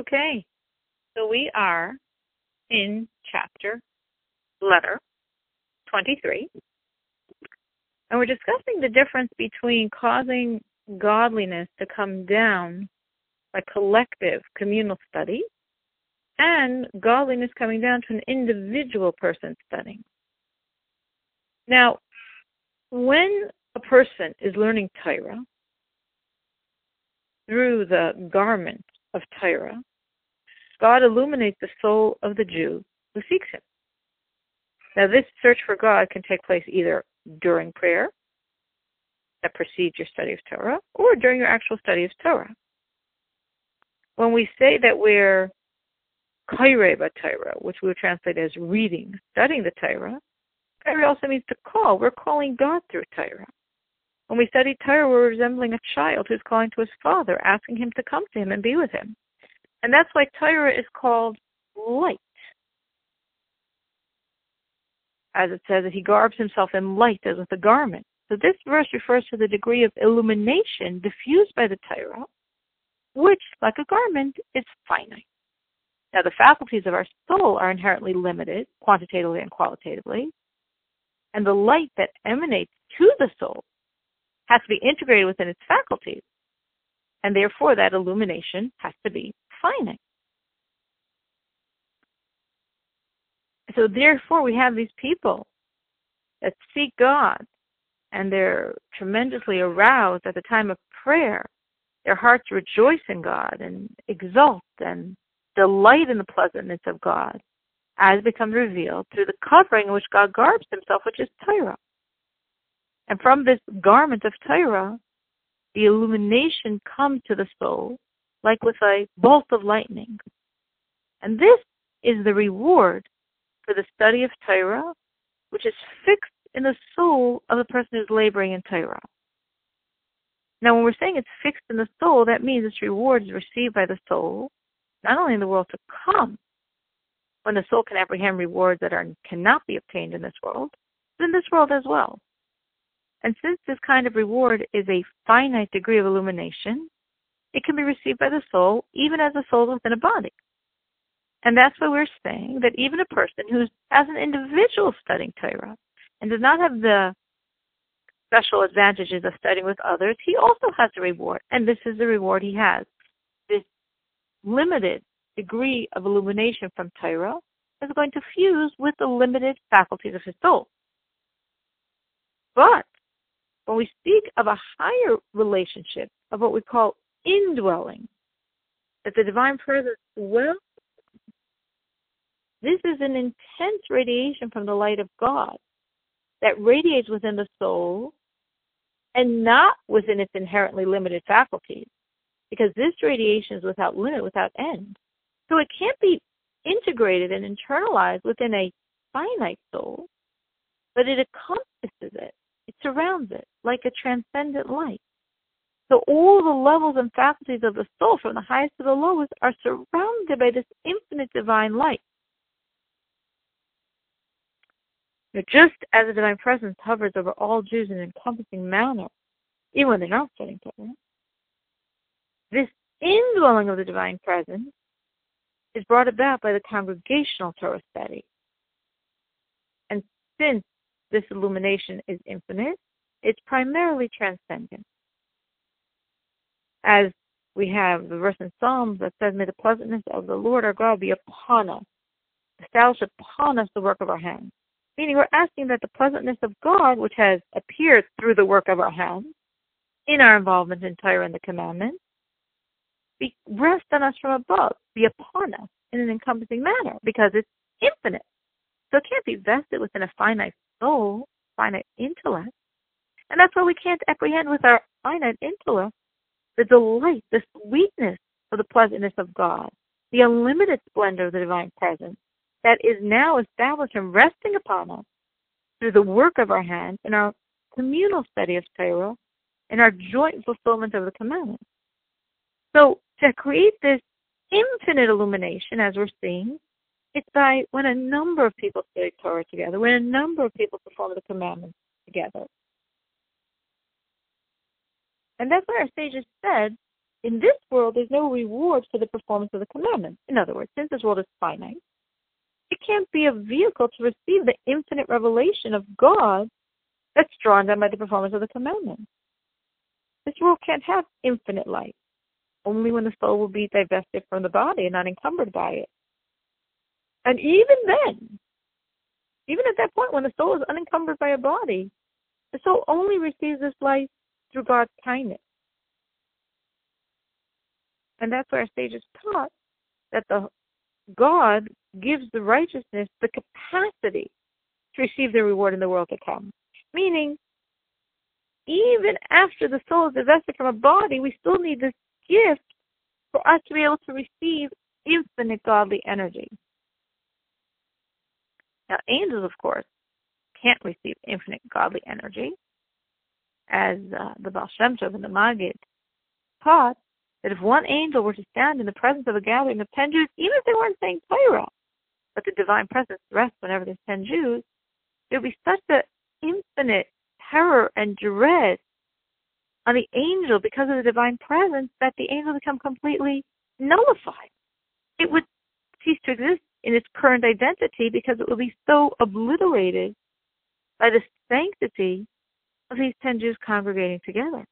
Okay, so we are in chapter, letter 23, and we're discussing the difference between causing godliness to come down by collective communal study and godliness coming down to an individual person studying. Now, when a person is learning Torah through the garment of Torah, God illuminates the soul of the Jew who seeks Him. Now, this search for God can take place either during prayer, that precedes your study of Torah, or during your actual study of Torah. When we say that we're kaireba Torah, which we would translate as reading, studying the Torah, Torah also means to call. We're calling God through Torah. When we study Torah, we're resembling a child who's calling to his father, asking him to come to him and be with him. And that's why Torah is called light. As it says that he garbs himself in light as with a garment. So this verse refers to the degree of illumination diffused by the Torah, which, like a garment, is finite. Now, the faculties of our soul are inherently limited, quantitatively and qualitatively, and the light that emanates to the soul has to be integrated within its faculties, and therefore that illumination has to be finite. So, therefore, we have these people that seek God and they're tremendously aroused at the time of prayer. Their hearts rejoice in God and exult and delight in the pleasantness of God as becomes revealed through the covering in which God garbs himself, which is Torah. And from this garment of Torah, the illumination comes to the soul like with a bolt of lightning. And this is the reward for the study of Torah, which is fixed in the soul of the person who's laboring in Torah. Now, when we're saying it's fixed in the soul, that means its reward is received by the soul, not only in the world to come, when the soul can apprehend rewards that are cannot be obtained in this world, but in this world as well. And since this kind of reward is a finite degree of illumination, it can be received by the soul even as a soul within a body. And that's why we're saying that even a person who as an individual studying Torah and does not have the special advantages of studying with others, he also has a reward. And this is the reward he has. This limited degree of illumination from Torah is going to fuse with the limited faculties of his soul. But when we speak of a higher relationship of what we call indwelling, that the divine presence dwells, this is an intense radiation from the light of God that radiates within the soul and not within its inherently limited faculties, because this radiation is without limit, without end. So it can't be integrated and internalized within a finite soul, but it encompasses it, it surrounds it like a transcendent light. So all the levels and faculties of the soul, from the highest to the lowest, are surrounded by this infinite divine light. Now, just as the divine presence hovers over all Jews in an encompassing manner, even when they're not studying Torah, this indwelling of the divine presence is brought about by the congregational Torah study. And since this illumination is infinite, it's primarily transcendent. As we have the verse in Psalms that says, May the pleasantness of the Lord our God be upon us, establish upon us the work of our hands. Meaning we're asking that the pleasantness of God, which has appeared through the work of our hands, in our involvement in Torah and the commandments, be rest on us from above, be upon us in an encompassing manner, because it's infinite. So it can't be vested within a finite soul, finite intellect. And that's why we can't apprehend with our finite intellect the delight, the sweetness of the pleasantness of God, the unlimited splendor of the divine presence that is now established and resting upon us through the work of our hands in our communal study of Torah and our joint fulfillment of the commandments. So to create this infinite illumination, as we're seeing, it's by when a number of people study Torah together, when a number of people perform the commandments together. And that's why our sages said in this world, there's no reward for the performance of the commandments. In other words, since this world is finite, it can't be a vehicle to receive the infinite revelation of God that's drawn down by the performance of the commandments. This world can't have infinite life. Only when the soul will be divested from the body and unencumbered by it. And even then, even at that point when the soul is unencumbered by a body, the soul only receives this life through God's kindness. And that's why our sages taught that the God gives the righteousness the capacity to receive the reward in the world to come. Meaning, even after the soul is divested from a body, we still need this gift for us to be able to receive infinite godly energy. Now, angels, of course, can't receive infinite godly energy, as uh, the Baal Shem Tov and the Maggid taught that if one angel were to stand in the presence of a gathering of ten Jews, even if they weren't saying Torah, but the divine presence rests whenever there's ten Jews, there would be such an infinite terror and dread on the angel because of the divine presence that the angel would become completely nullified. It would cease to exist in its current identity because it would be so obliterated by the sanctity these ten Jews congregating together.